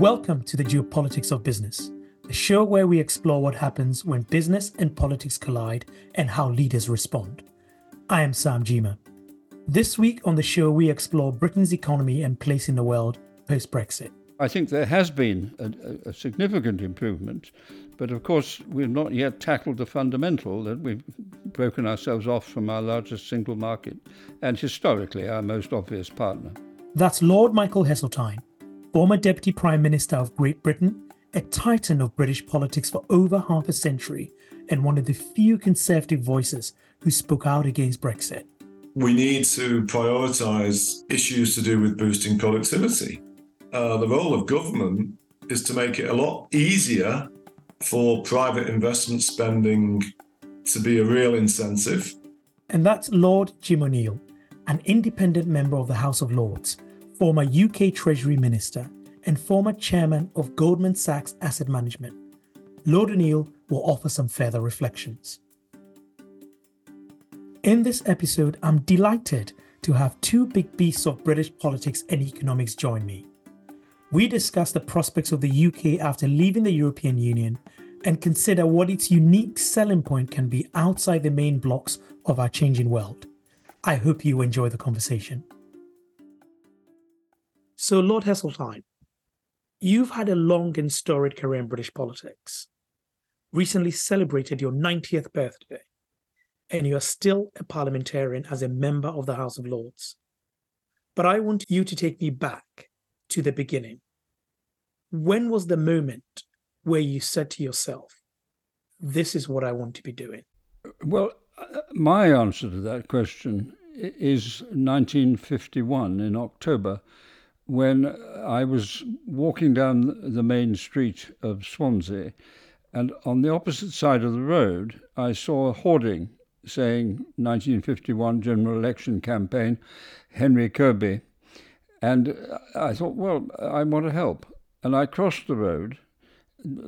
Welcome to the Geopolitics of Business, the show where we explore what happens when business and politics collide and how leaders respond. I am Sam Gyimah. This week on the show, we explore Britain's economy and place in the world post Brexit. I think there has been a, a, significant improvement, but of course, we've not yet tackled the fundamental that we've broken ourselves off from our largest single market and historically our most obvious partner. That's Lord Michael Heseltine, former Deputy Prime Minister of Great Britain, a titan of British politics for over half a century, and one of the few conservative voices who spoke out against Brexit. We need to prioritise issues to do with boosting productivity. Uh, the role of government is to make it a lot easier for private investment spending to be a real incentive. And that's Lord Jim O'Neill, an independent member of the House of Lords former UK Treasury Minister and former chairman of Goldman Sachs Asset Management. Lord O'Neill will offer some further reflections. In this episode, I'm delighted to have two big beasts of British politics and economics join me. We discuss the prospects of the UK after leaving the European Union and consider what its unique selling point can be outside the main blocks of our changing world. I hope you enjoy the conversation. So, Lord Heseltine, you've had a long and storied career in British politics, recently celebrated your 90th birthday, and you are still a parliamentarian as a member of the House of Lords. But I want you to take me back to the beginning. When was the moment where you said to yourself, This is what I want to be doing? Well, my answer to that question is 1951 in October when I was walking down the main street of Swansea, and on the opposite side of the road, I saw a hoarding saying 1951 general election campaign, Henry Kirby. And I thought, well, I want to help. And I crossed the road.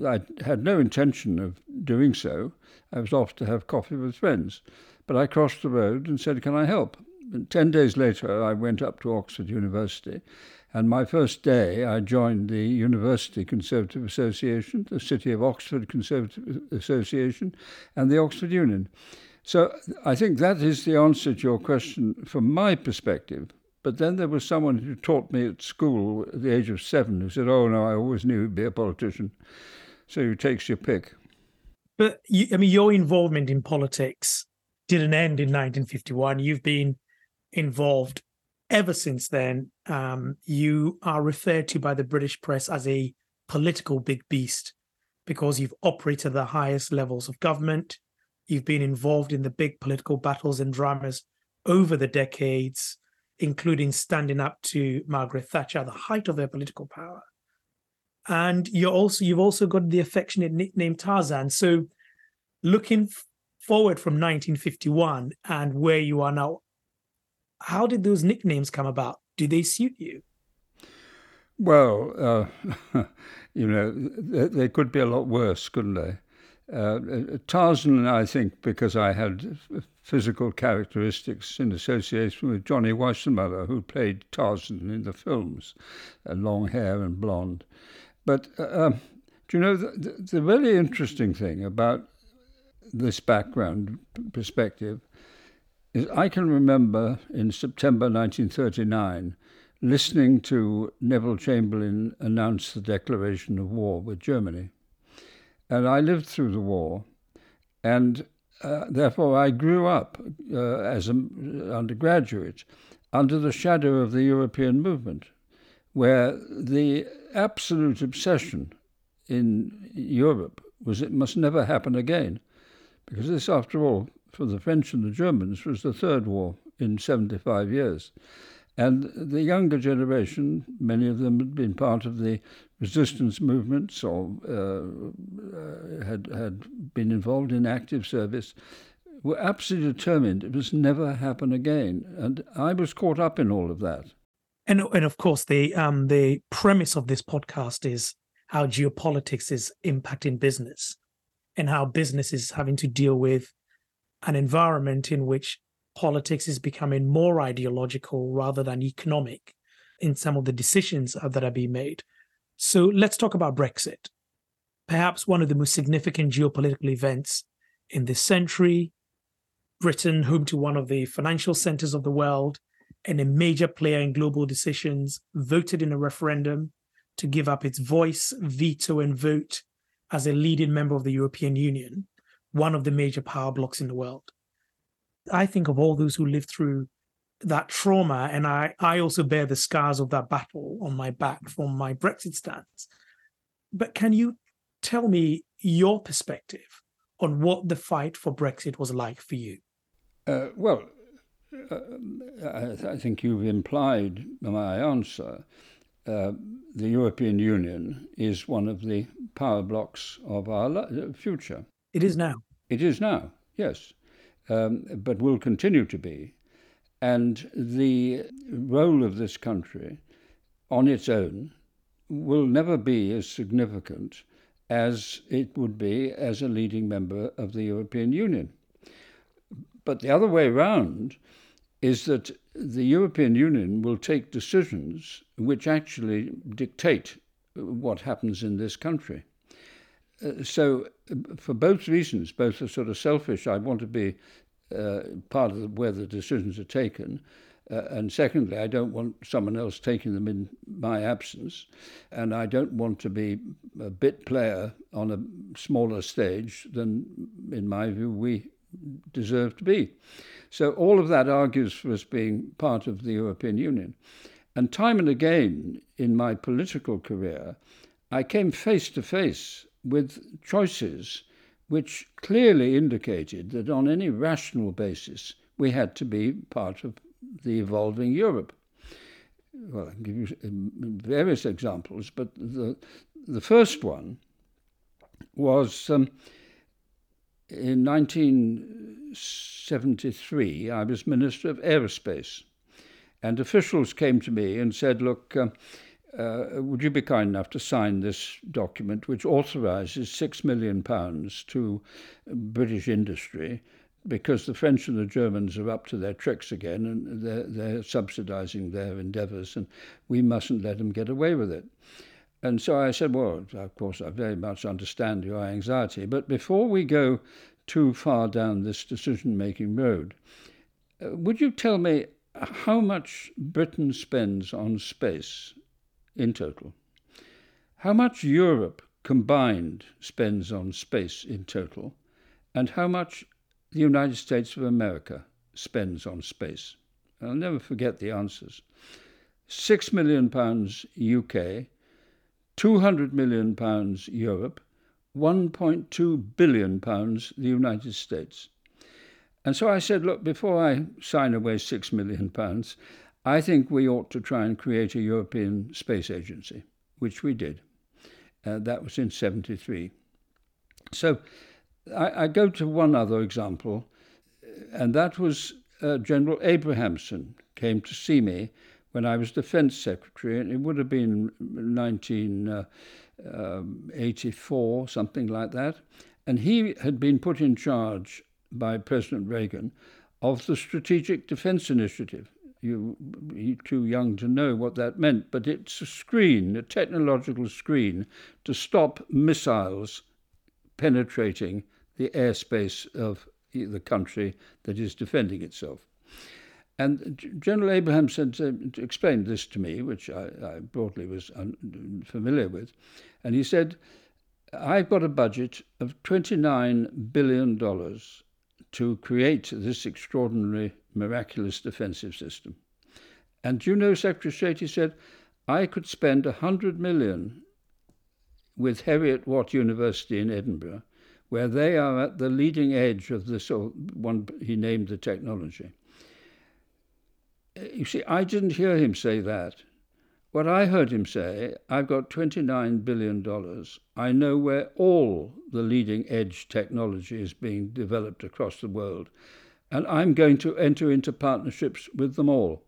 I had no intention of doing so. I was off to have coffee with friends. But I crossed the road and said, Can I help? And ten days later, I went up to Oxford University and my first day, I joined the University Conservative Association, the City of Oxford Conservative Association, and the Oxford Union. So I think that is the answer to your question from my perspective. But then there was someone who taught me at school at the age of seven who said, Oh, no, I always knew he'd be a politician. So he takes your pick. But you, I mean, your involvement in politics didn't end in 1951. You've been involved ever since then, um, you are referred to by the British press as a political big beast because you've operated at the highest levels of government. You've been involved in the big political battles and dramas over the decades, including standing up to Margaret Thatcher at the height of her political power. And you're also you've also got the affectionate nickname Tarzan. So, looking forward from 1951 and where you are now, how did those nicknames come about? Do they suit you? Well, uh, you know, they, they, could be a lot worse, couldn't they? Uh, Tarzan, I think, because I had physical characteristics in association with Johnny Weissmuller, who played Tarzan in the films, uh, long hair and blonde. But uh, um, do you know the, the really interesting thing about this background perspective is I can remember in September 1939 listening to Neville Chamberlain announce the declaration of war with Germany. And I lived through the war, and uh, therefore I grew up uh, as an undergraduate under the shadow of the European movement, where the absolute obsession in Europe was it must never happen again. Because this, after all, for the French and the Germans was the third war in 75 years. And the younger generation, many of them had been part of the resistance movements or uh, uh, had, had been involved in active service, were absolutely determined it must never happen again. And I was caught up in all of that. And, and of course, the, um, the premise of this podcast is how geopolitics is impacting business and how business is having to deal with an environment in which politics is becoming more ideological rather than economic in some of the decisions uh, that are being made. So let's talk about Brexit. Perhaps one of the most significant geopolitical events in this century. Britain, home to one of the financial centers of the world and a major player in global decisions, voted in a referendum to give up its voice, veto, and vote as a leading member of the European Union, one of the major power blocks in the world. I think of all those who lived through that trauma, and I, I also bear the scars of that battle on my back from my Brexit stance. But can you tell me your perspective on what the fight for Brexit was like for you? Uh, well, uh, I, I, think you've implied my answer. Uh, the European Union is one of the power blocks of our future. It is now. It is now, yes, um, but will continue to be. And the role of this country on its own will never be as significant as it would be as a leading member of the European Union. But the other way around is that the European Union will take decisions which actually dictate what happens in this country. Uh, so, for both reasons, both are sort of selfish, I want to be uh, part of the, where the decisions are taken. Uh, and secondly, I don't want someone else taking them in my absence. And I don't want to be a bit player on a smaller stage than, in my view, we deserve to be. So all of that argues for us being part of the European Union. And time and again in my political career, I came face to face with choices which clearly indicated that on any rational basis we had to be part of the evolving Europe. Well, I can give you various examples, but the, the first one was um, in 1973, I was Minister of Aerospace, and officials came to me and said, Look, uh, uh, would you be kind enough to sign this document which authorises £6 million to British industry because the French and the Germans are up to their tricks again and they're, they're subsidising their endeavours and we mustn't let them get away with it. And so I said, Well, of course, I very much understand your anxiety, but before we go too far down this decision making road, uh, would you tell me how much Britain spends on space in total. How much Europe combined spends on space in total, and how much the United States of America spends on space. I'll never forget the answers. Six million pounds UK, 200 million pounds Europe, 1.2 billion pounds the United States. And so I said, look, before I sign away six million pounds, I think we ought to try and create a European Space Agency, which we did. Uh, that was in 73. So I, I, go to one other example, and that was uh, General Abrahamson came to see me when I was Defense Secretary, and it would have been 1984, uh, um, something like that. And he had been put in charge by President Reagan of the Strategic Defense Initiative you, you're too young to know what that meant, but it's a screen, a technological screen, to stop missiles penetrating the airspace of the country that is defending itself. And General Abrahamson explained this to me, which I, I broadly was familiar with, and he said, I've got a budget of $29 billion to create this extraordinary miraculous defensive system. And you know, Secretary he said, I could spend a hundred million with Heriot Watt University in Edinburgh, where they are at the leading edge of this one he named the technology. You see, I didn't hear him say that. What I heard him say, I've got $29 billion. I know where all the leading edge technology is being developed across the world and I'm going to enter into partnerships with them all.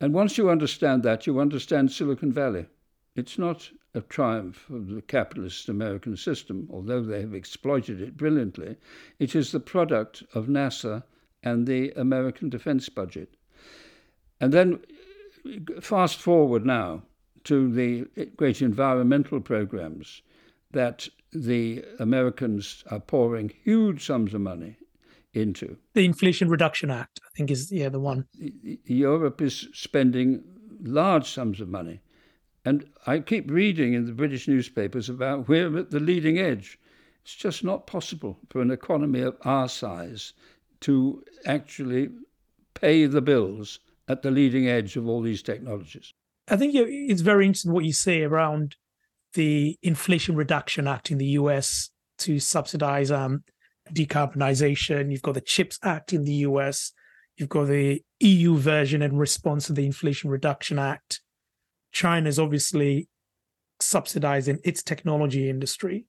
And once you understand that, you understand Silicon Valley. It's not a triumph of the capitalist American system, although they have exploited it brilliantly. It is the product of NASA and the American defense budget. And then fast forward now to the great environmental programs that the Americans are pouring huge sums of money into. The Inflation Reduction Act, I think, is yeah the one. Europe is spending large sums of money. And I keep reading in the British newspapers about we're at the leading edge. It's just not possible for an economy of our size to actually pay the bills at the leading edge of all these technologies. I think it's very interesting what you say around the Inflation Reduction Act in the US to subsidize um, decarbonization. You've got the CHIPS Act in the US. You've got the EU version in response to the Inflation Reduction Act. China is obviously subsidizing its technology industry.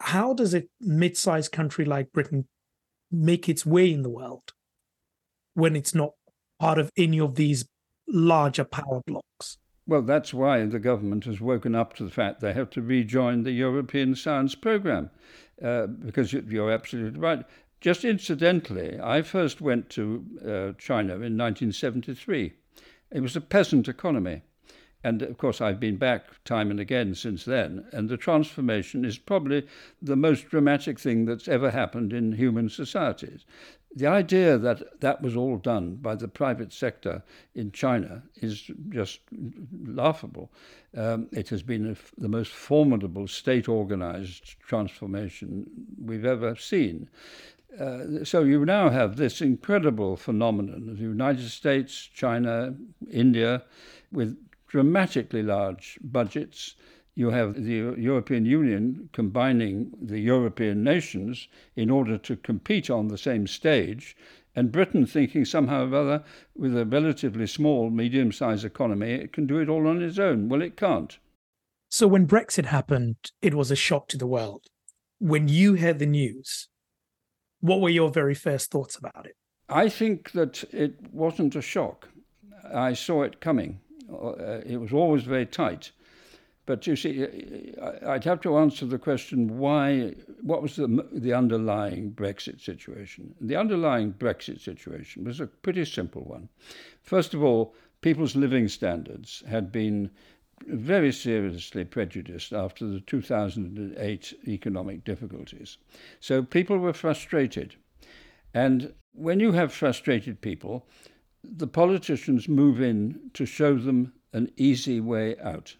How does a mid sized country like Britain make its way in the world when it's not part of any of these larger power blocks? Well, that's why the government has woken up to the fact they have to rejoin the European Science Programme, uh, because you're absolutely right. Just incidentally, I first went to uh, China in 1973. It was a peasant economy. And of course, I've been back time and again since then. And the transformation is probably the most dramatic thing that's ever happened in human societies. The idea that that was all done by the private sector in China is just laughable. Um, it has been the most formidable state organized transformation we've ever seen. Uh, so you now have this incredible phenomenon of the United States, China, India, with dramatically large budgets. You have the European Union combining the European nations in order to compete on the same stage, and Britain thinking somehow or other, with a relatively small, medium sized economy, it can do it all on its own. Well, it can't. So when Brexit happened, it was a shock to the world. When you heard the news, what were your very first thoughts about it? I think that it wasn't a shock. I saw it coming. Uh, it was always very tight. But you see, I'd have to answer the question why, what was the, the underlying Brexit situation? The underlying Brexit situation was a pretty simple one. First of all, people's living standards had been very seriously prejudiced after the 2008 economic difficulties. So people were frustrated. And when you have frustrated people, the politicians move in to show them an easy way out.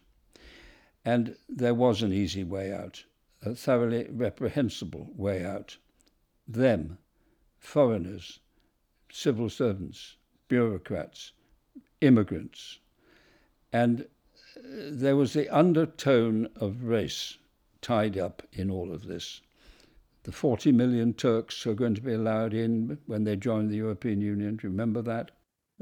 And there was an easy way out, a thoroughly reprehensible way out. Them, foreigners, civil servants, bureaucrats, immigrants. And uh, there was the undertone of race tied up in all of this. The 40 million Turks are going to be allowed in when they join the European Union. Do you remember that?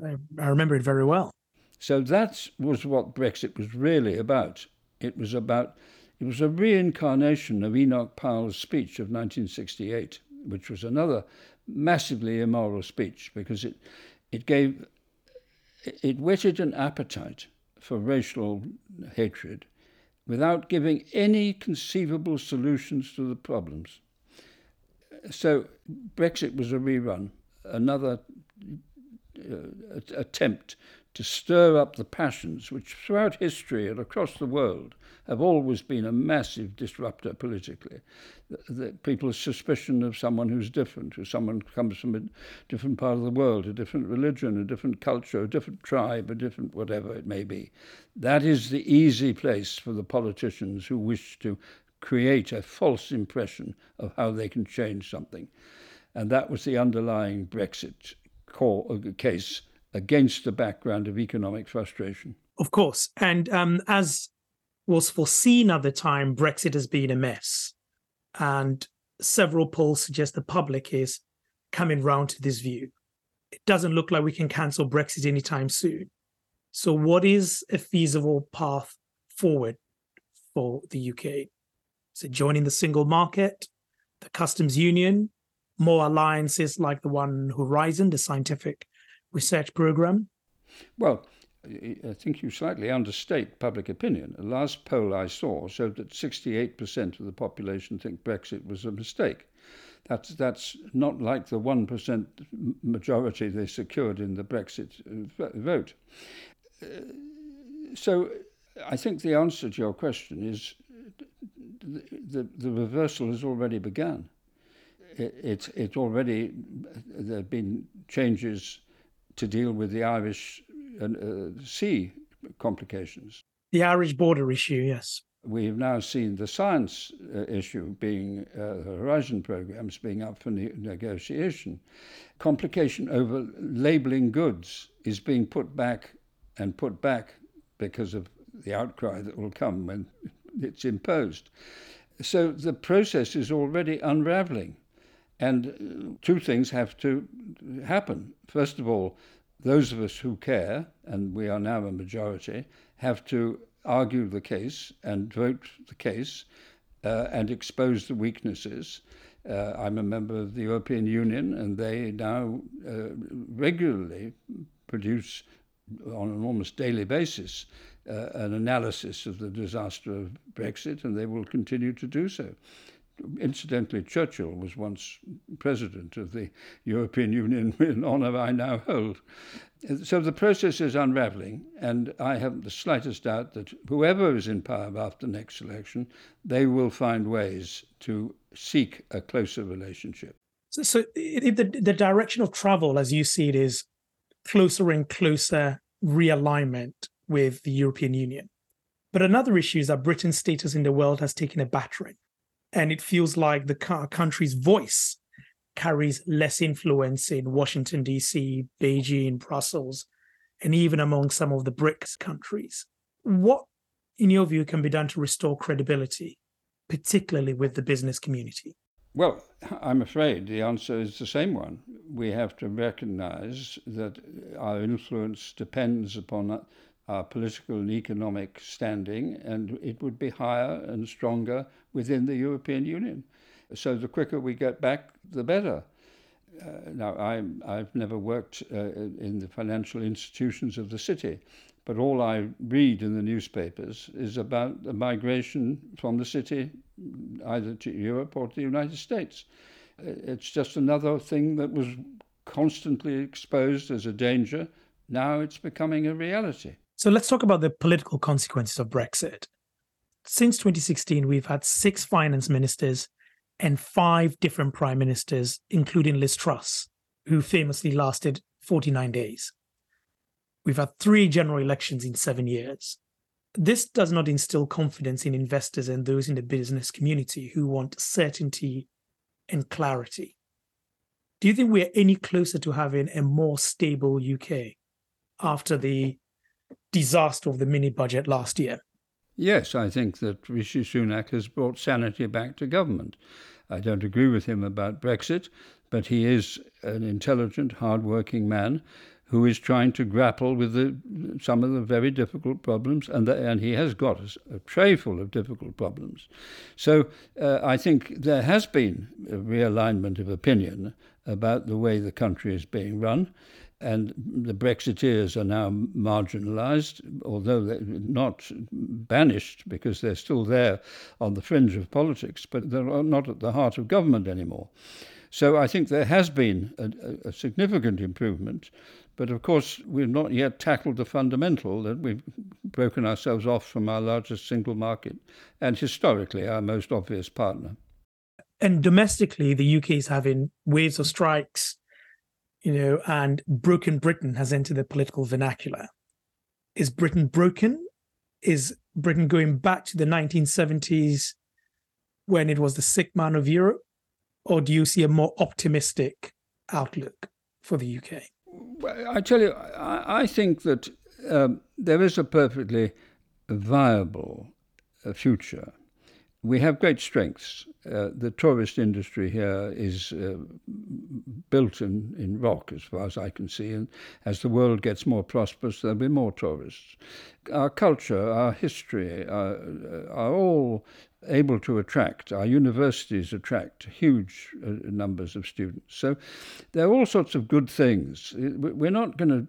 I, I remember it very well. So that was what Brexit was really about. It was about it was a reincarnation of Enoch Powell's speech of 1968, which was another massively immoral speech because it it gave it whetted an appetite for racial hatred without giving any conceivable solutions to the problems. So Brexit was a rerun, another uh, attempt to stir up the passions which throughout history and across the world have always been a massive disruptor politically. The, the people's suspicion of someone who's different, who someone comes from a different part of the world, a different religion, a different culture, a different tribe, a different whatever it may be. That is the easy place for the politicians who wish to create a false impression of how they can change something. And that was the underlying Brexit uh, case against the background of economic frustration. Of course. And um, as was foreseen at the time, Brexit has been a mess. And several polls suggest the public is coming round to this view. It doesn't look like we can cancel Brexit anytime soon. So, what is a feasible path forward for the UK? It joining the single market, the customs union, more alliances like the one Horizon, the scientific research program? Well, I think you slightly understate public opinion. The last poll I saw showed that 68% of the population think Brexit was a mistake. That's, that's not like the 1% majority they secured in the Brexit uh, vote. Uh, so I think the answer to your question is the, the, the reversal has already begun. It, it's it already there have been changes to deal with the Irish uh, sea complications. The Irish border issue, yes. We've now seen the science uh, issue being, uh, the Horizon programs being up for ne- negotiation. Complication over labeling goods is being put back and put back because of the outcry that will come when it's imposed. So the process is already unraveling. And uh, two things have to happen. First of all, those of us who care, and we are now a majority, have to argue the case and vote the case uh, and expose the weaknesses. Uh, I'm a member of the European Union, and they now uh, regularly produce, on an almost daily basis, uh, an analysis of the disaster of Brexit, and they will continue to do so. Incidentally, Churchill was once president of the European Union, an honour I now hold. So the process is unravelling, and I haven't the slightest doubt that whoever is in power after the next election, they will find ways to seek a closer relationship. So, so the, the direction of travel, as you see it, is closer and closer realignment with the European Union. But another issue is that Britain's status in the world has taken a battering and it feels like the country's voice carries less influence in Washington, D.C., Beijing, Brussels, and even among some of the BRICS countries. What, in your view, can be done to restore credibility, particularly with the business community? Well, I'm afraid the answer is the same one. We have to recognize that our influence depends upon our political and economic standing, and it would be higher and stronger within the European Union. So the quicker we get back, the better. Uh, now, I'm, I've never worked uh, in the financial institutions of the city, but all I read in the newspapers is about the migration from the city either to Europe or to the United States. Uh, it's just another thing that was constantly exposed as a danger. Now it's becoming a reality. So let's talk about the political consequences of Brexit. Since 2016, we've had six finance ministers and five different prime ministers, including Liz Truss, who famously lasted 49 days. We've had three general elections in seven years. This does not instill confidence in investors and those in the business community who want certainty and clarity. Do you think we're any closer to having a more stable UK after the disaster of the mini budget last year. Yes, I think that Rishi Sunak has brought sanity back to government. I don't agree with him about Brexit, but he is an intelligent, hard-working man who is trying to grapple with the, some of the very difficult problems, and, the, and he has got a, a, tray full of difficult problems. So uh, I think there has been a realignment of opinion about the way the country is being run and the Brexiteers are now marginalised, although they're not banished because they're still there on the fringe of politics, but they're not at the heart of government anymore. So I think there has been a, a significant improvement, but of course we've not yet tackled the fundamental that we've broken ourselves off from our largest single market and historically our most obvious partner. And domestically, the UK is having waves of strikes you know, and broken Britain has entered the political vernacular. Is Britain broken? Is Britain going back to the 1970s when it was the sick man of Europe? Or do you see a more optimistic outlook for the UK? Well, I tell you, I, I think that um, there is a perfectly viable uh, future we have great strengths. Uh, the tourist industry here is uh, built in, in rock, as far as I can see, and as the world gets more prosperous, there'll be more tourists. Our culture, our history are, uh, are all able to attract. Our universities attract huge uh, numbers of students. So there are all sorts of good things. We're not going to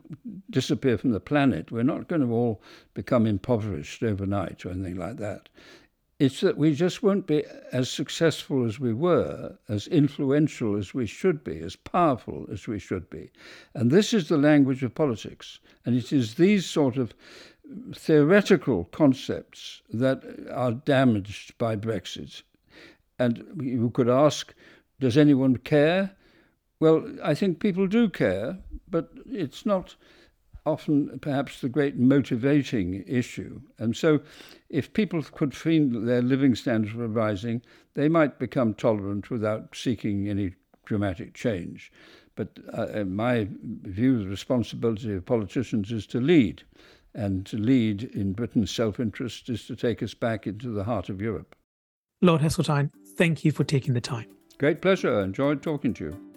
disappear from the planet. We're not going to all become impoverished overnight or anything like that. It's that we just won't be as successful as we were, as influential as we should be, as powerful as we should be. And this is the language of politics. And it is these sort of theoretical concepts that are damaged by Brexit. And you could ask, does anyone care? Well, I think people do care, but it's not often perhaps the great motivating issue. And so, if people could feel that their living standards were rising, they might become tolerant without seeking any dramatic change. But uh, my view, the responsibility of politicians is to lead. And to lead in Britain's self interest is to take us back into the heart of Europe. Lord Heseltine, thank you for taking the time. Great pleasure. Enjoyed talking to you.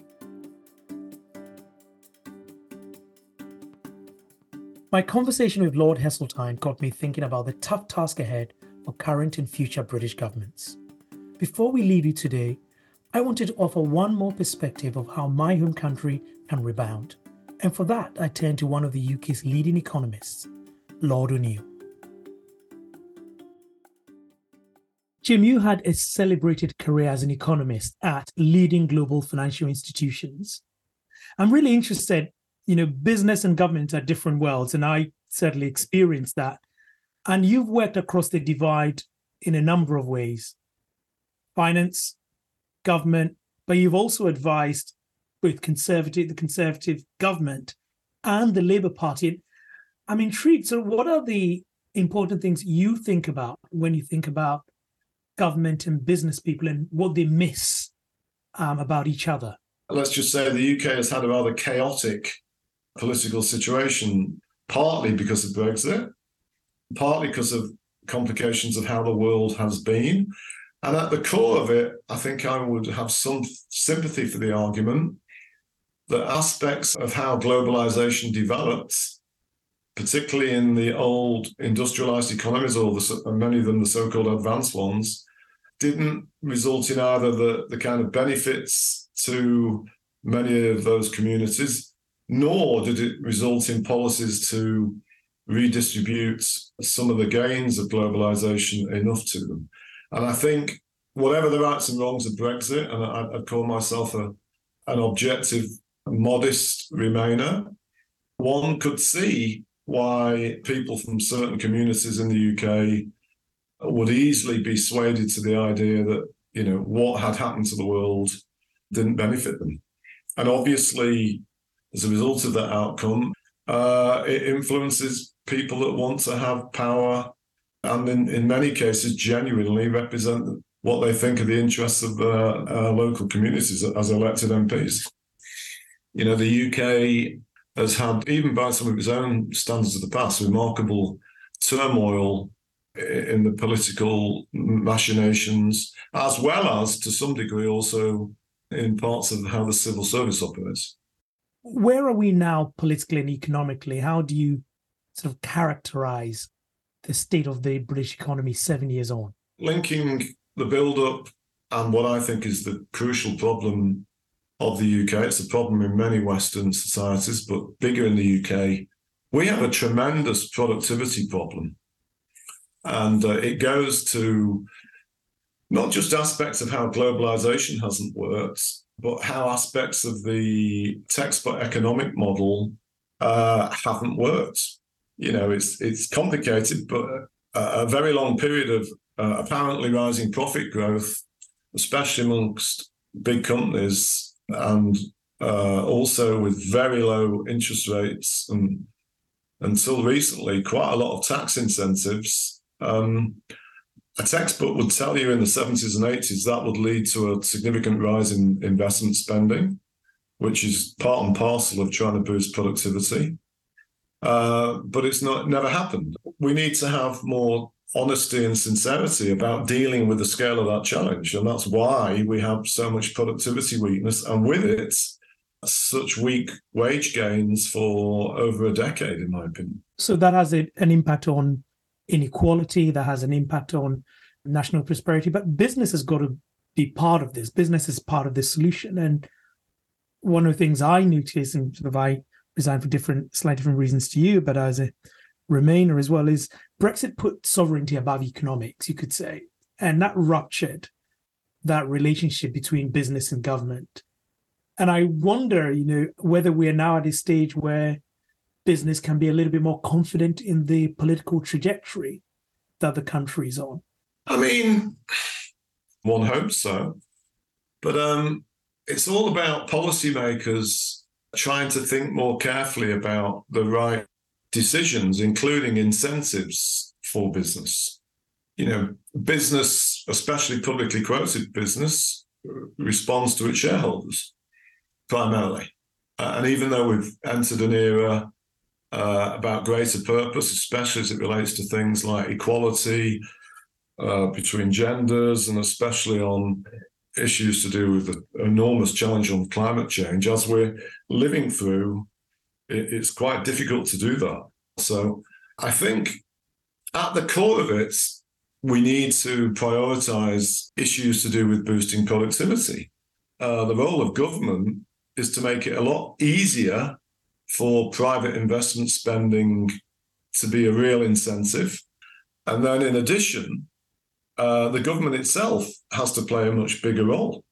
My conversation with Lord Heseltine got me thinking about the tough task ahead for current and future British governments. Before we leave you today, I wanted to offer one more perspective of how my home country can rebound. And for that, I turn to one of the UK's leading economists, Lord O'Neill. Jim, you had a celebrated career as an economist at leading global financial institutions. I'm really interested, you know, business and government are different worlds, and I certainly experienced that. And you've worked across the divide in a number of ways finance, government, but you've also advised both conservative, the conservative government and the Labour Party. I'm intrigued. So, what are the important things you think about when you think about government and business people and what they miss um, about each other? Let's just say the UK has had a rather chaotic political situation, partly because of Brexit, partly because of complications of how the world has been, and at the core of it, I think I would have some sympathy for the argument that aspects of how globalization developed, particularly in the old industrialized economies, or the, many of them the so called advanced ones, didn't result in either the, the kind of benefits to many of those communities, nor did it result in policies to redistribute some of the gains of globalization enough to them. And I think whatever the rights and wrongs of Brexit, and I, call myself a, an objective, modest Remainer, one could see why people from certain communities in the UK would easily be swayed to the idea that you know what had happened to the world didn't benefit them, and obviously, as a result of that outcome, uh, it influences people that want to have power and in, in many cases genuinely represent what they think are the interests of the uh, local communities as elected MPs. You know, the UK has had, even by some of its own standards of the past, remarkable turmoil in the political machinations, as well as to some degree also in parts of how the civil service operates. Where are we now politically and economically? How do you sort of characterize the state of the British economy seven years on? Linking the build up and what I think is the crucial problem of the UK, it's a problem in many Western societies, but bigger in the UK. We have a tremendous productivity problem. And uh, it goes to not just aspects of how globalization hasn't worked, but how aspects of the textbook economic model uh, haven't worked you know, it's it's complicated, but a, a very long period of uh, apparently rising profit growth, especially amongst big companies, and uh, also with very low interest rates, and until recently, quite a lot of tax incentives. Um, a textbook would tell you in the 70s and 80s that would lead to a significant rise in investment spending, which is part and parcel of trying to boost productivity. Uh, but it's not never happened. We need to have more honesty and sincerity about dealing with the scale of that challenge, and that's why we have so much productivity weakness, and with it, such weak wage gains for over a decade, in my opinion. So that has a, an impact on inequality. That has an impact on national prosperity. But business has got to be part of this. Business is part of the solution, and one of the things I noticed, and sort of I resigned for different, slightly different reasons to you, but as a Remainer as well, is Brexit put sovereignty above economics, you could say, and that ruptured that relationship between business and government. And I wonder, you know, whether we are now at a stage where business can be a little bit more confident in the political trajectory that the country is on? I mean, one hopes so. But um, it's all about policymakers trying to think more carefully about the right decisions, including incentives for business. You know, business, especially publicly quoted business, responds to its shareholders primarily. Uh, and even though we've entered an era uh, about greater purpose, especially as it relates to things like equality uh, between genders, and especially on issues to do with the enormous challenge on climate change, as we're living through, it, it's quite difficult to do that. So I think at the core of it, we need to prioritize issues to do with boosting productivity. Uh, the role of government is to make it a lot easier for private investment spending to be a real incentive. And then, in addition, uh, the government itself has to play a much bigger role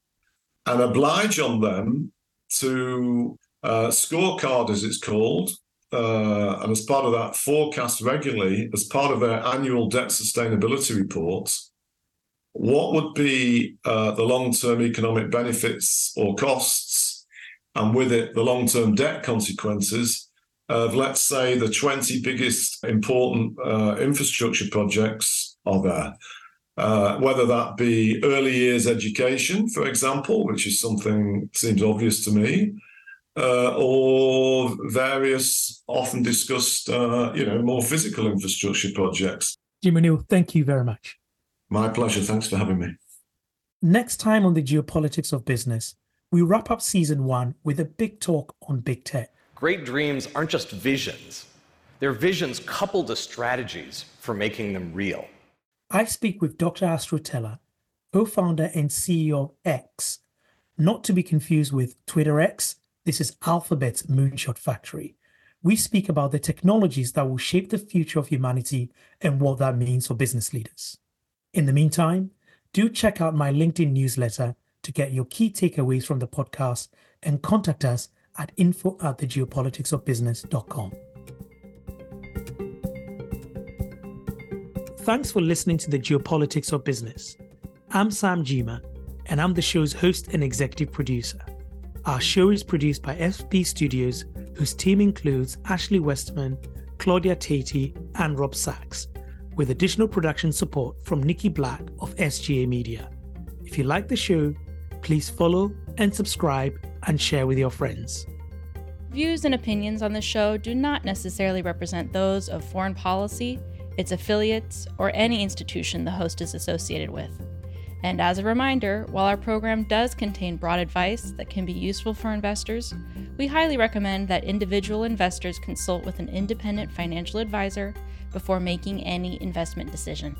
and oblige on them to uh, scorecard, as it's called, uh, and as part of that, forecast regularly as part of their annual debt sustainability reports what would be uh, the long term economic benefits or costs, and with it, the long term debt consequences of, let's say, the 20 biggest important uh, infrastructure projects are there. Uh, whether that be early years education, for example, which is something seems obvious to me, uh, or various often discussed, uh, you know, more physical infrastructure projects. Jim O'Neill, thank you very much. My pleasure. Thanks for having me. Next time on the geopolitics of business, we wrap up season one with a big talk on big tech. Great dreams aren't just visions, they're visions coupled to strategies for making them real. I speak with Dr. Astro Teller, co founder and CEO of X, not to be confused with Twitter X. This is Alphabet's Moonshot Factory. We speak about the technologies that will shape the future of humanity and what that means for business leaders. In the meantime, do check out my LinkedIn newsletter to get your key takeaways from the podcast and contact us at info at thegeopoliticsofbusiness.com. Thanks for listening to the Geopolitics of Business. I'm Sam Gyimah, and I'm the show's host and executive producer. Our show is produced by FP Studios, whose team includes Ashley Westman, Claudia Tatey, and Rob Sachs, with additional production support from Nikki Black of SGA Media. If you like the show, please follow and subscribe and share with your friends. Views and opinions on the show do not necessarily represent those of foreign policy its affiliates, or any institution the host is associated with. And as a reminder, while our program does contain broad advice that can be useful for investors, we highly recommend that individual investors consult with an independent financial advisor before making any investment decision.